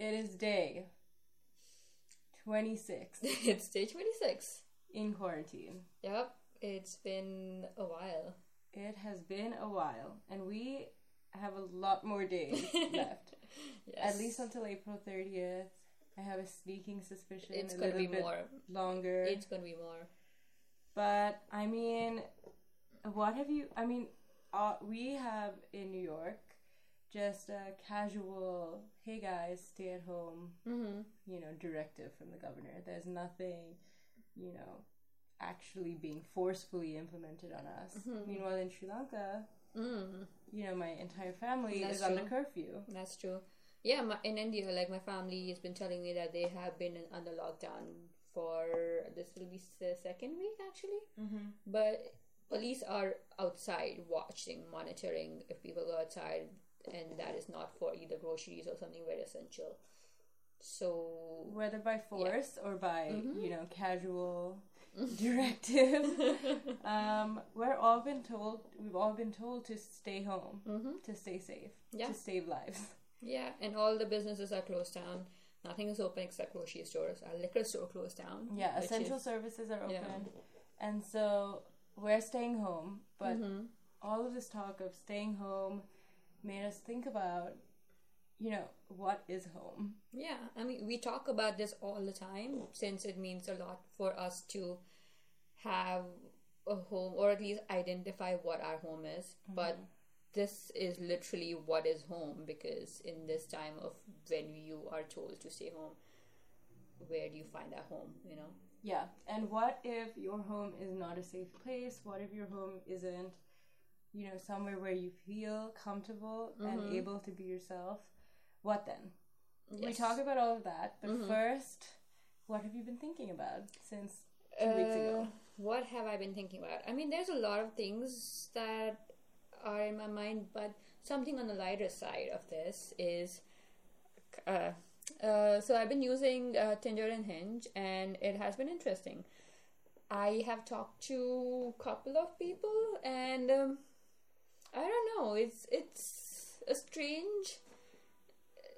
It is day 26 it's day 26. in quarantine. Yep, it's been a while. It has been a while, and we have a lot more days left. Yes. At least until April 30th. I have a sneaking suspicion it's a gonna little be bit more. longer. It's gonna be more. But I mean, what have you? I mean, uh, we have in New York just a casual, hey guys, stay at home, Mm-hmm. you know, directive from the governor. There's nothing, you know, actually being forcefully implemented on us. Mhm. Meanwhile, in Sri Lanka, Mm. you know, my entire family That's is under true. curfew. That's true. Yeah, my, in India, like my family has been telling me that they have been in, under lockdown for this will be the second week actually. Mm-hmm. But police are outside watching, monitoring if people go outside, and that is not for either groceries or something very essential. So Whether by force or by, Mhm. you know, casual directive. um, we're all been told we've all been told to stay home, hmm to stay safe, Yeah. to save lives. yeah, and all the businesses are closed down. Nothing is open except grocery stores. Our liquor store closed down. Yeah, essential is- services are open, Yeah. and so we're staying home. But Mhm. all of this talk of staying home made us think about, you know, what is home? Yeah, I mean, we talk about this all the time since it means a lot for us to have a home or at least identify what our home is. Mm-hmm. But this is literally what is home because in this time of when you are told to stay home, where do you find that home, you know? Yeah, and what if your home is not a safe place? What if your home isn't, you know, somewhere where you feel comfortable and Mhm. able to be yourself? What then? We talk about all of that, but Mhm. first, what have you been thinking about since two weeks ago? Uh, What have I been thinking about? I mean, there's a lot of things that are in my mind, but something on the lighter side of this is. Uh, uh, so I've been using uh, Tinder and Hinge, and it has been interesting. I have talked to a couple of people, and um, I don't know. It's it's a strange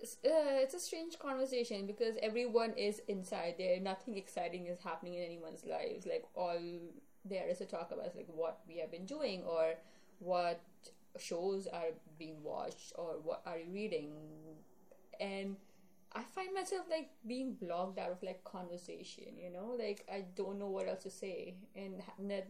uh, it's a strange conversation because everyone is inside there. Nothing exciting is happening in anyone's lives. Like all there is to talk about is like what we have been doing or what shows are being watched or what are you reading. And I find myself like being blocked out of like conversation. You know, like I don't know what else to say, and that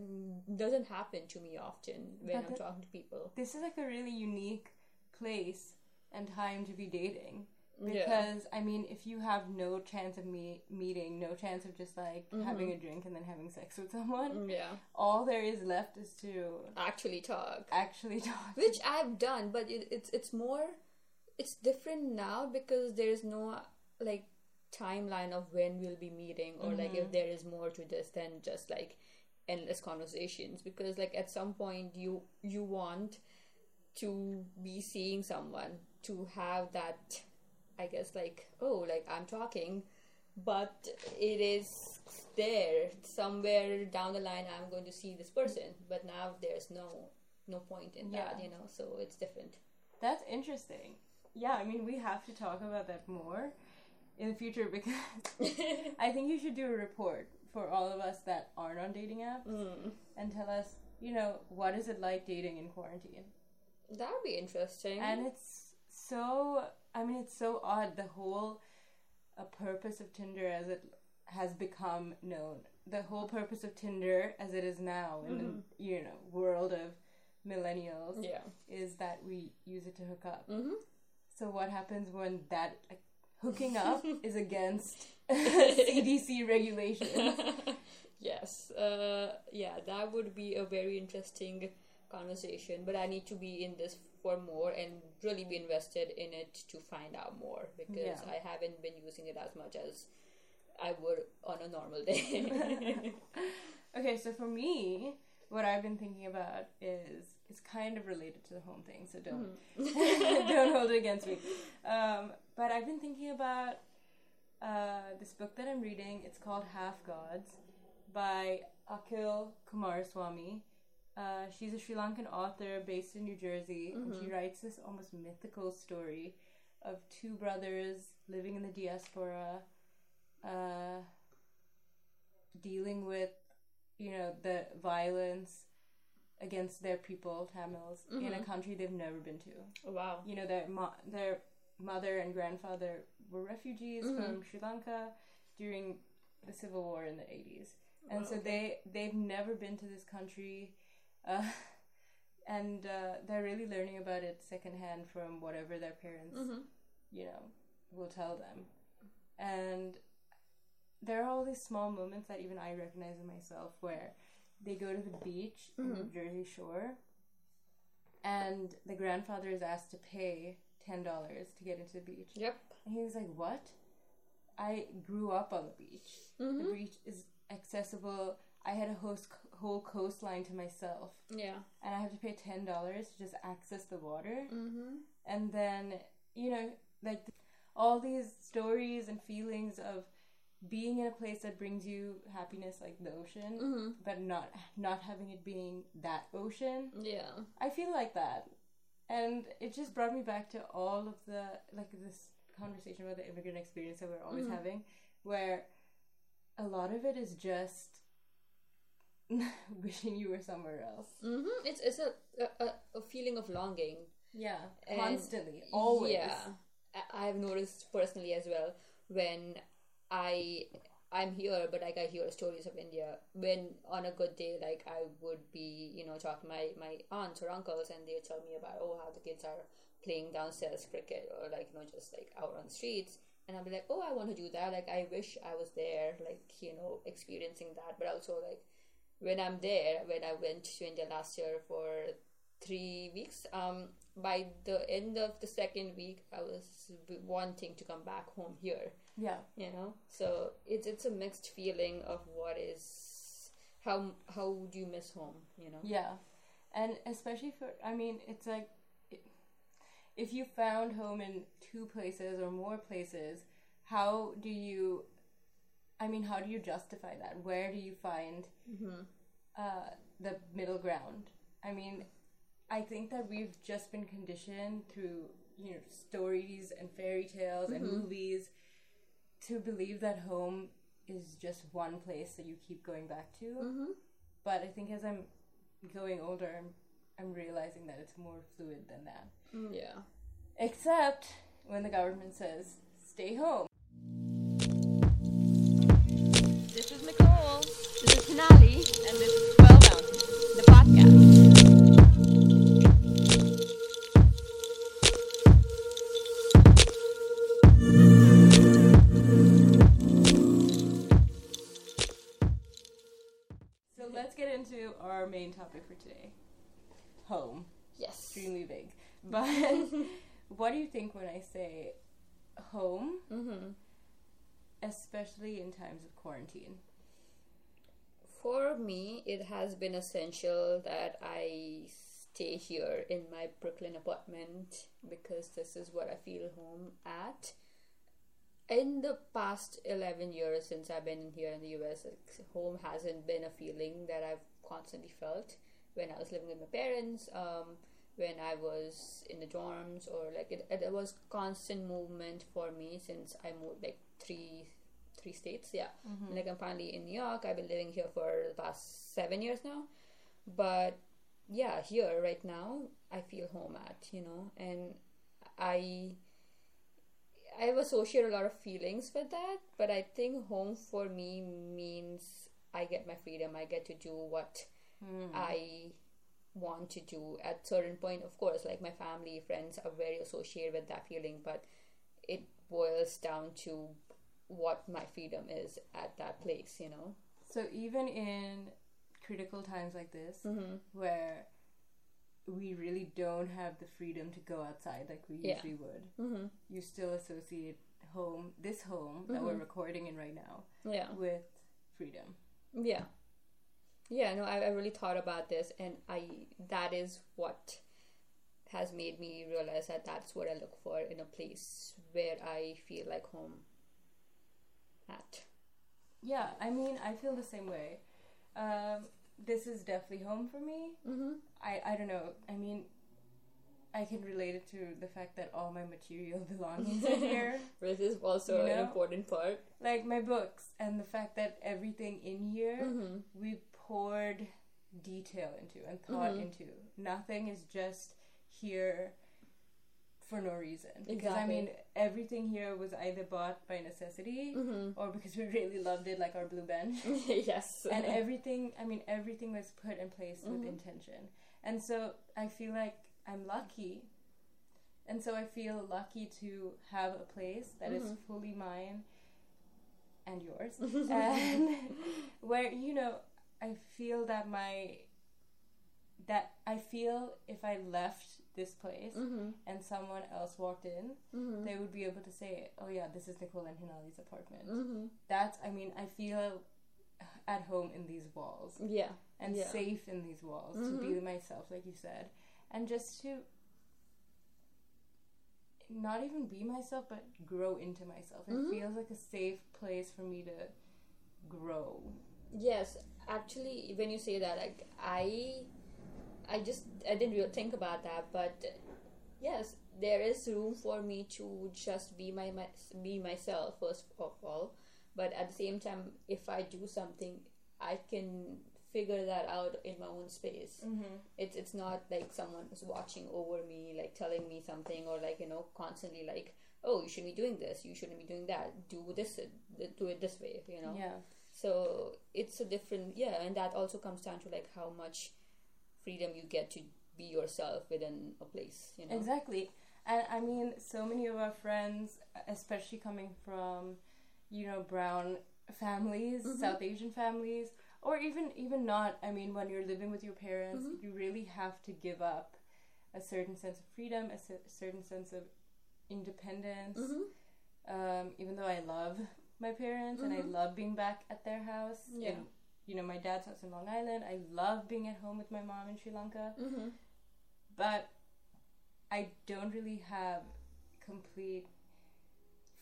doesn't happen to me often when I'm talking to people. This is like a really unique place and time to be dating. Yeah. Because I mean, if you have no chance of me meeting, no chance of just like mm-hmm. having a drink and then having sex with someone, mm, Yeah, all there is left is to actually talk. actually talk. which I've done, but it, it's it's more, it's different now because there is no like timeline of when we'll be meeting or like if mm-hmm. there is more to this than just like endless conversations. Because like at some point you you want to be seeing someone to have that I guess like oh like I'm talking but it is there. Somewhere down the line I'm going to see this person. But now there's no no point in that you know? So it's different. That's interesting. Yeah, I mean, we have to talk about that more in the future because I think you should do a report for all of us that aren't on dating apps mm. and tell us, you know, what is it like dating in quarantine? that would be interesting And it's so, I mean, it's so odd. The whole uh, purpose of Tinder as it has become known, the whole purpose of Tinder as it is now in the, you know, world of millennials yeah is that we use it to hook up. hmm So what happens when that like, hooking up is against CDC regulations? yes uh yeah that would be a very interesting conversation but i need to be in this for more and really be invested in it to find out more because Yeah. i haven't been using it as much as i would on a normal day Okay, so for me, what I've been thinking about is it's kind of related to the home thing, so don't don't hold it against me. Um, but I've been thinking about uh, this book that I'm reading. It's called Half Gods by Akil Kumarasamy. Uh, she's a Sri Lankan author based in New Jersey, and she writes this almost mythical story of two brothers living in the diaspora, uh, dealing with, you know, the violence against their people, Tamils, in a Mhm. country they've never been to. Wow. You know, their mo- their mother and grandfather were refugees Mhm. from Sri Lanka during the civil war in the 80s. And so Okay. they they've never been to this country. Uh, and uh, they're really learning about it secondhand from whatever their parents Mm-hmm. you know, will tell them. And there are all these small moments that even I recognize in myself where they go to the beach in the. Jersey Shore and the grandfather is asked to pay $10 to get into the beach. Yep. And he was like, What? I grew up on the beach. The Mm-hmm. beach is accessible. I had a host, whole coastline to myself. Yeah. And I have to pay $10 to just access the water Mm-hmm. and then you know like all these stories and feelings of being in a place that brings you happiness like the ocean Mm-hmm. but not not having it being that ocean Yeah. i feel like that and it just brought me back to all of the like this conversation about the immigrant experience that we're always Mhm. having where a lot of it is just wishing you were somewhere else Mm-hmm. It's it's a, a a feeling of longing. yeah And- constantly always Yeah, I've noticed personally as well when I I'm here, but like I hear stories of India. When on a good day, like I would be, you know, talking my my aunts or uncles, and they tell me about oh how the kids are playing downstairs cricket or like you know just like out on the streets. And I'll be like, oh, I want to do that. Like, I wish I was there, like, you know, experiencing that. But also, like, when I'm there, when I went to India last year for three weeks, um, by the end of the second week, I was wanting to come back home here. yeah You know, so it's it's a mixed feeling of what is how how do you miss home? You know. Yeah, and especially for I mean, it's like if you found home in two places or more places, how do you? I mean, how do you justify that? Where do you find Mm-hmm. uh, the middle ground? I mean, I think that we've just been conditioned through you know stories and fairy tales and Mhm. movies to believe that home is just one place that you keep going back to. Mm-hmm. But I think as I'm going older, I'm, I'm realizing that it's more fluid than that. Yeah. Except when the government says, stay home. This is Nicole. This is Sonali. And this topic for today home. Yes. Extremely big. But what do you think when I say home, Mm-hmm. especially in times of quarantine? For me, it has been essential that I stay here in my Brooklyn apartment because this is what I feel home at. In the past 11 years since I've been here in the US, home hasn't been a feeling that I've constantly felt when I was living with my parents, um, when I was in the dorms, or like it, it was constant movement for me since I moved like three three states. Yeah, like I'm finally in New York. I've been living here for the past seven years now, but yeah, here right now I feel home at you know, and I I've associated a lot of feelings with that, but I think home for me means I get my freedom. I get to do what I want to do at certain point. Of course, like my family, friends are very associated with that feeling, but it boils down to what my freedom is at that place. You know. So even in critical times like this, Mm-hmm. where we really don't have the freedom to go outside like we Yeah. usually would, Mm-hmm. you still associate home, this home that we're recording in right now, Yeah. with freedom. Yeah. Yeah, no, I, I really thought about this and I that is what has made me realize that that's what I look for in a place where I feel like home at. Yeah, I mean, I feel the same way. Um, this is definitely home for me. Mm-hmm. I, I don't know. I mean, I can relate it to the fact that all my material belongings are here. This is also You an important part. like my books and the fact that everything in here Mm-hmm. we poured detail into and thought Mhm. into. Nothing is just here for no reason. Because I mean, everything here was either bought by necessity Mm-hmm. or because we really loved it, like our blue bench. yes. and everything, I mean, everything was put in place with Mhm. intention. And so I feel like I'm lucky. And so I feel lucky to have a place that is Mhm. fully mine and yours. and where, you know, I feel that my that I feel if I left this place mm-hmm. and someone else walked in, Mm-hmm. they would be able to say, "Oh yeah, this is Nicole and Sonali's apartment." Mm-hmm. That's I mean, I feel at home in these walls Yeah. and Yeah. safe in these walls to be myself, like you said, and just to not even be myself, but grow into myself. It Mhm. feels like a safe place for me to grow. Yes, actually, when you say that, like I, I just I didn't really think about that, but yes, there is room for me to just be my, my be myself first of all, but at the same time, if I do something, I can figure that out in my own space. Mm-hmm. It's it's not like someone is watching over me, like telling me something, or like you know, constantly like, oh, you shouldn't be doing this, you shouldn't be doing that, do this, do it this way, you know Yeah. so it's a different yeah and that also comes down to like how much freedom you get to be yourself within a place you know Exactly. And I mean, so many of our friends, especially coming from, you know, brown families, Mhm. South Asian families, or even even not. I mean, when you're living with your parents, Mhm. you really have to give up a certain sense of freedom, a cer- certain sense of independence. Mhm. Um, even though I love my parents and I Mhm. love being back at their house, Yeah. in, you know, my dad's house in Long Island. I love being at home with my mom in Sri Lanka mm-hmm. but I don't really have complete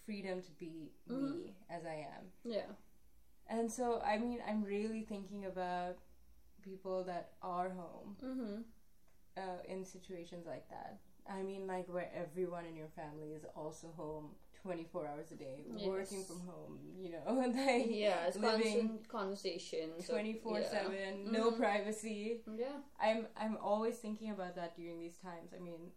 freedom to be Mhm. me as I am. yeah And so, I mean, I'm really thinking about people that are home mm-hmm. uh, in situations like that. I mean, like where everyone in your family is also home 24 hours a day, working from home, you know, like yeah it's living constant conversations 24 yeah. 7, no Mhm. privacy. yeah I'm I'm always thinking about that during these times. I mean,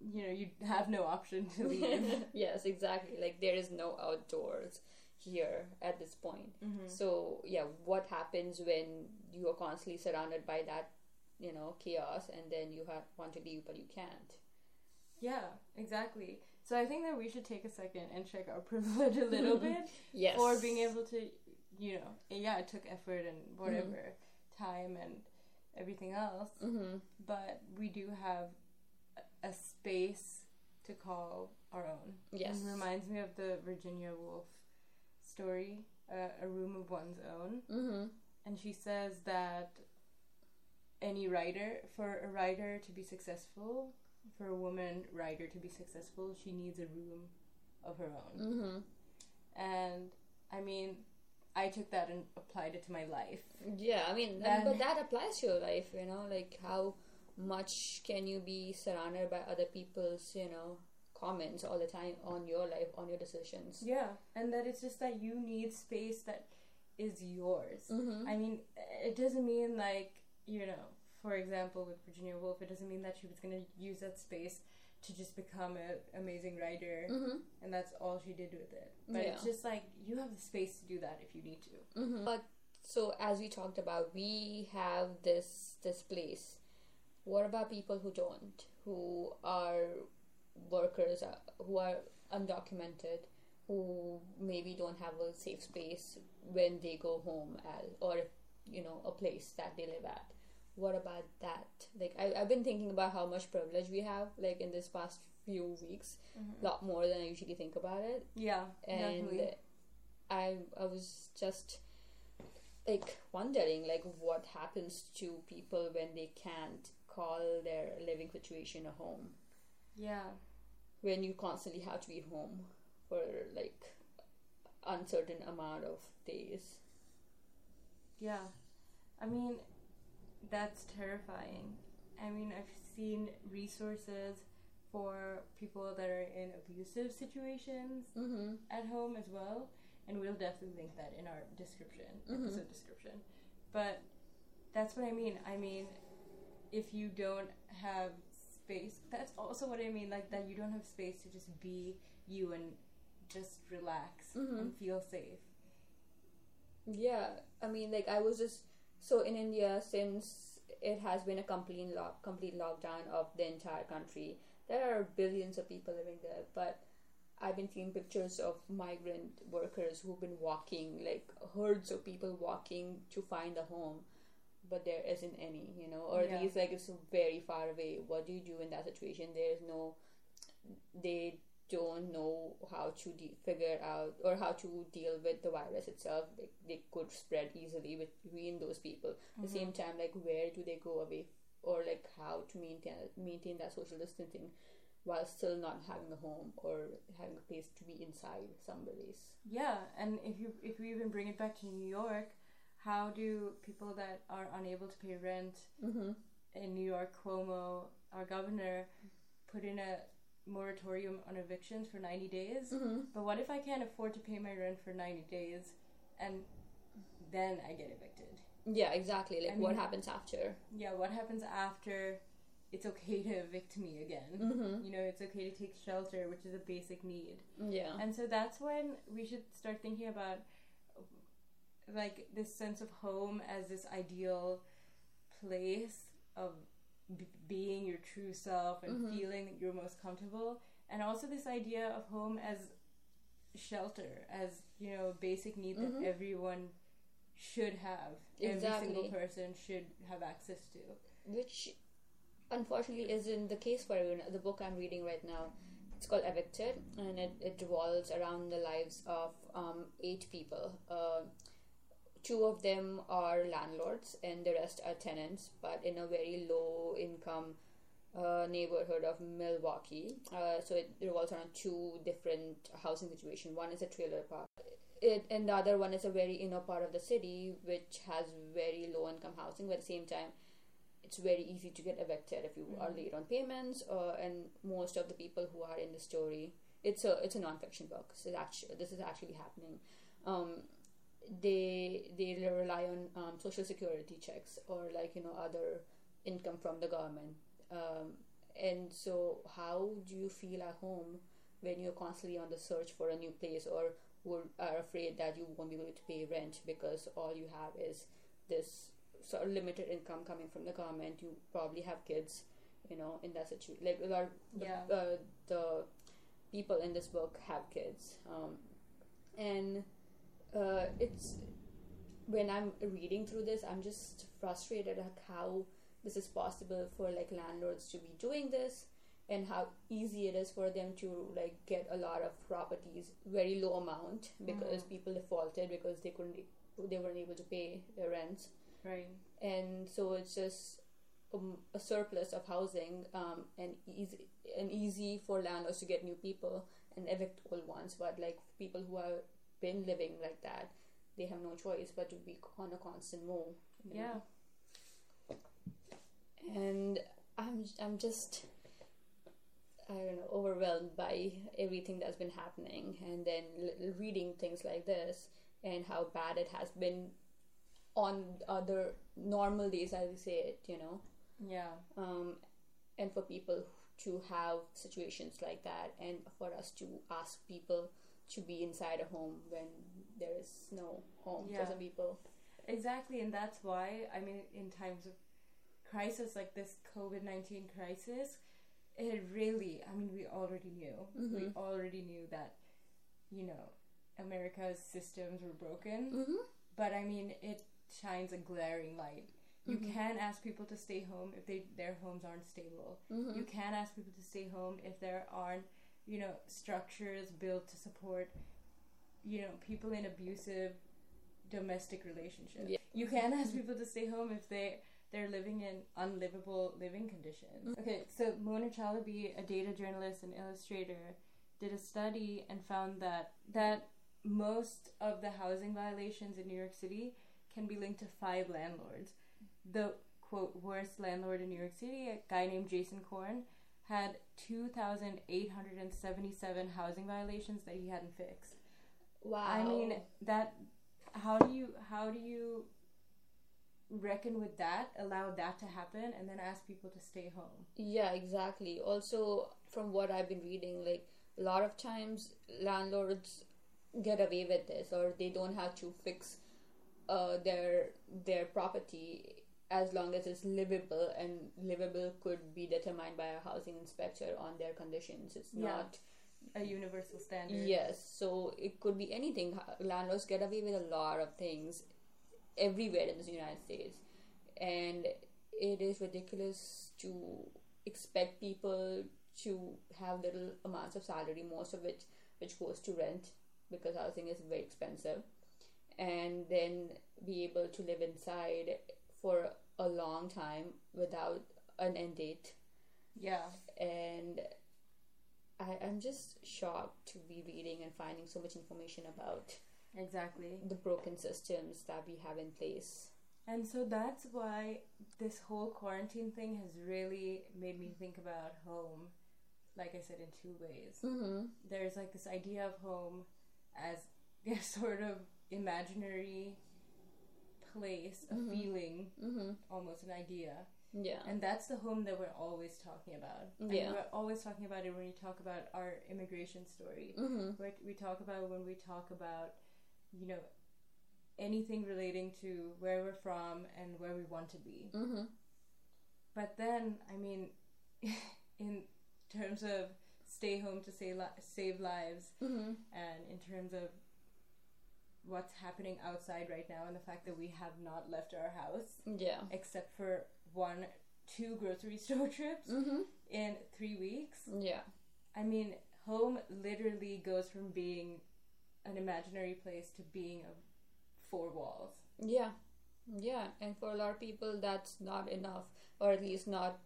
you know, you have no option to leave. yes exactly like there is no outdoors here at this point mm-hmm. so yeah what happens when you are constantly surrounded by that you know chaos and then you have want to leave but you can't Yeah, exactly. So I think that we should take a second and check our privilege a little bit yes for being able to, you know, yeah, it took effort and whatever, time and everything else, mm-hmm. but we do have a- a space to call our own. Yes. It reminds me of the Virginia Woolf story, uh, A Room of One's Own. Mm-hmm. and she says that any writer for a writer to be successful for a woman writer to be successful she needs a room of her own Mm-hmm. and i mean i took that and applied it to my life Yeah, I mean, but that applies to your life, you know, like how much can you be surrounded by other people's, you know, comments all the time on your life, on your decisions. yeah and that it's just that you need space that is yours Mm-hmm. i mean it doesn't mean like you know for example with virginia woolf it doesn't mean that she was going to use that space to just become an amazing writer Mm-hmm. and that's all she did with it. But Yeah. it's just like you have the space to do that if you need to. Mm-hmm. But so as we talked about, we have this this place. What about people who don't, who are workers, who are undocumented, who maybe don't have a safe space when they go home, at, or you know, a place that they live at? What about that? Like I, I've been thinking about how much privilege we have, like in this past few weeks, a lot more than I usually think about it Yeah, and definitely. I I was just like wondering like what happens to people when they can't call their living situation a home Yeah, when you constantly have to be home for like uncertain amount of days yeah. I mean, that's terrifying. I mean, I've seen resources for people that are in abusive situations Mm-hmm. at home as well, and we'll definitely link that in our description, Mhm. episode description. But that's what I mean. I mean, if you don't have space, that's also what I mean. Like that, you don't have space to just be you and just relax Mhm. and feel safe. Yeah, I mean, like I was just so in India since it has been a complete lock, complete lockdown of the entire country. There are billions of people living there, but I've been seeing pictures of migrant workers who've been walking, like herds of people walking to find a home, but there isn't any, you know, or Yeah. at least like it's very far away. What do you do in that situation? There's no, they don't know how to de- figure out or how to deal with the virus itself. They, they could spread easily between those people. At the same mm-hmm. time, like where do they go away, or like how to maintain maintain that social distancing while still not having a home or having a place to be inside somebody's. Yeah, and if you if we even bring it back to New York, how do people that are unable to pay rent Mm-hmm. in New York, Cuomo, our governor, put in a moratorium on evictions for 90 days? Mm-hmm. But what if I can't afford to pay my rent for 90 days and then I get evicted? Yeah, exactly. Like I what mean- happens after? Yeah, what happens after it's okay to evict me again? Mm-hmm. You know, it's okay to take shelter, which is a basic need. Yeah. And so that's when we should start thinking about like this sense of home as this ideal place of b- being your true self and Mhm. feeling that you're most comfortable and also this idea of home as shelter as you know a basic need Mhm. that everyone should have every single person should have access to which unfortunately isn't the case for everyone. The book I'm reading right now, it's called Evicted, and it, it revolves around the lives of um, eight people. Uh, two of them are landlords, and the rest are tenants, but in a very low income uh, neighborhood of Milwaukee. Uh, so it revolves around two different housing situations. One is a trailer park. It, and the other one is a very inner part of the city which has very low income housing but at the same time it's very easy to get evicted if you are Mhm. late on payments uh, and most of the people who are in the story it's a it's a non-fiction book so actually this is actually happening um, they they rely on um, social security checks or like you know other income from the government um, and so how do you feel at home when you're constantly on the search for a new place or would, are afraid that you won't be able to pay rent because all you have is this sort of limited income coming from the government. You probably have kids, you know, in that situation. Like a lot, the, Yeah. uh, the people in this book have kids, um, and uh, it's when I'm reading through this, I'm just frustrated at how this is possible for like landlords to be doing this and how easy it is for them to like get a lot of properties very low amount because Mhm. people defaulted because they couldn't they weren't able to pay their rents. Right. And so it's just um, a surplus of housing um, and easy and easy for landlords to get new people and evict old ones. But like people who have been living like that they have no choice but to be on a constant move you know? yeah. And I'm I'm just I don't know overwhelmed by everything that's been happening, and then l- reading things like this and how bad it has been on other normal days, as we say it, you know, yeah. Um, and for people to have situations like that, and for us to ask people to be inside a home when there is no home Yeah. for some people. Exactly, and that's why I mean, in times of crisis like this COVID nineteen crisis, it really. I mean, we already knew. We Mhm. already knew that, you know, America's systems were broken. Mm-hmm. But I mean, it shines a glaring light. You Mhm. can ask people to stay home if they their homes aren't stable. Mm-hmm. You can ask people to stay home if there aren't, you know, structures built to support, you know, people in abusive domestic relationships. Yeah. You can ask people to stay home if they they're living in unlivable living conditions. Mm. Okay, so Mona Chalabi, a data journalist and illustrator, did a study and found that that most of the housing violations in New York City can be linked to five landlords. The quote worst landlord in New York City, a guy named Jason Korn, had two thousand eight hundred and seventy-seven housing violations that he hadn't fixed. Wow. I mean that. How do you how do you reckon with that? Allow that to happen, and then ask people to stay home. Yeah, exactly. Also, from what I've been reading, like a lot of times landlords get away with this, or they don't have to fix uh, their their property as long as it's livable, and livable could be determined by a housing inspector on their conditions. It's Yeah. not. A universal standard. Yes, so it could be anything. Landlords get away with a lot of things everywhere in the United States, and it is ridiculous to expect people to have little amounts of salary, most of it which goes to rent because housing is very expensive, and then be able to live inside for a long time without an end date Yeah. and I, I'm just shocked to be reading and finding so much information about Exactly. the broken systems that we have in place. And so that's why this whole quarantine thing has really made me think about home, like I said, in two ways. Mm-hmm. There's like this idea of home as a sort of imaginary place, a Mhm. feeling, Mm-hmm. almost an idea. Yeah. And that's the home that we're always talking about. And Yeah. we're always talking about it when we talk about our immigration story. Mm-hmm. What we talk about when we talk about, you know, anything relating to where we're from and where we want to be. Mm-hmm. But then, I mean, in terms of stay home to save, li- save lives, Mm-hmm. and in terms of what's happening outside right now, and the fact that we have not left our house Yeah. except for one, two grocery store trips Mm-hmm. in three weeks. Yeah. I mean, home literally goes from being an imaginary place to being a four walls. Yeah. Yeah. And for a lot of people, that's not enough, or at least not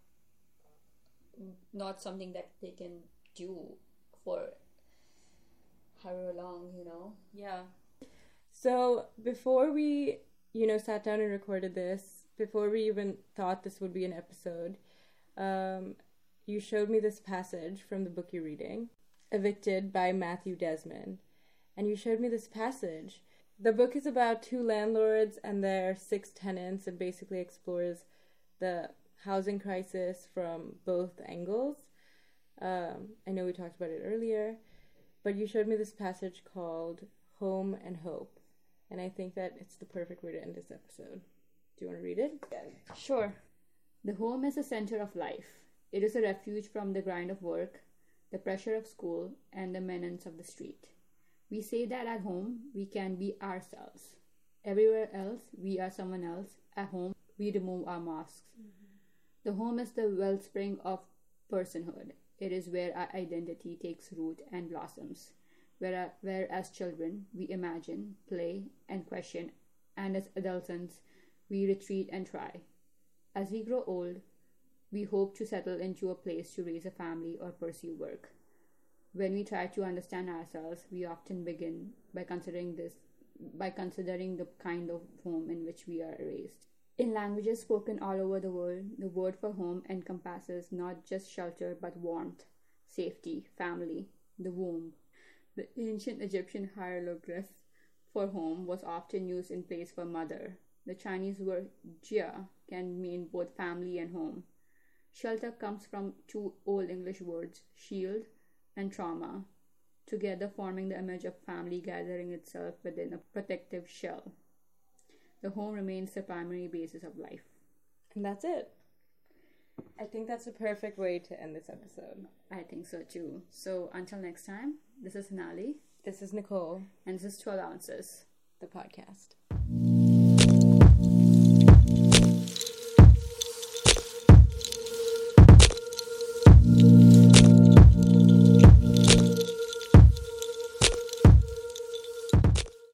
not something that they can do for however long, you know. Yeah. So before we, you know, sat down and recorded this, before we even thought this would be an episode, um, you showed me this passage from the book you're reading, Evicted by Matthew Desmond. And you showed me this passage. The book is about two landlords and their six tenants and basically explores the housing crisis from both angles. Um, I know we talked about it earlier, but you showed me this passage called Home and Hope. And I think that it's the perfect way to end this episode. Do you want to read it? Sure. The home is the center of life. It is a refuge from the grind of work, the pressure of school, and the menace of the street. We say that at home we can be ourselves. Everywhere else we are someone else. At home we remove our masks. Mm-hmm. The home is the wellspring of personhood. It is where our identity takes root and blossoms. Where, uh, where as children we imagine, play, and question, and as adolescents we retreat and try. As we grow old, we hope to settle into a place to raise a family or pursue work. When we try to understand ourselves, we often begin by considering this by considering the kind of home in which we are raised. In languages spoken all over the world, the word for home encompasses not just shelter but warmth, safety, family, the womb. The ancient Egyptian hieroglyph for home was often used in place for mother. The Chinese word jia can mean both family and home. Shelter comes from two Old English words, shield and trauma, together forming the image of family gathering itself within a protective shell. The home remains the primary basis of life. And that's it. I think that's a perfect way to end this episode. I think so too. So until next time, this is Nali, This is Nicole, and this is 12 ounces. the podcast.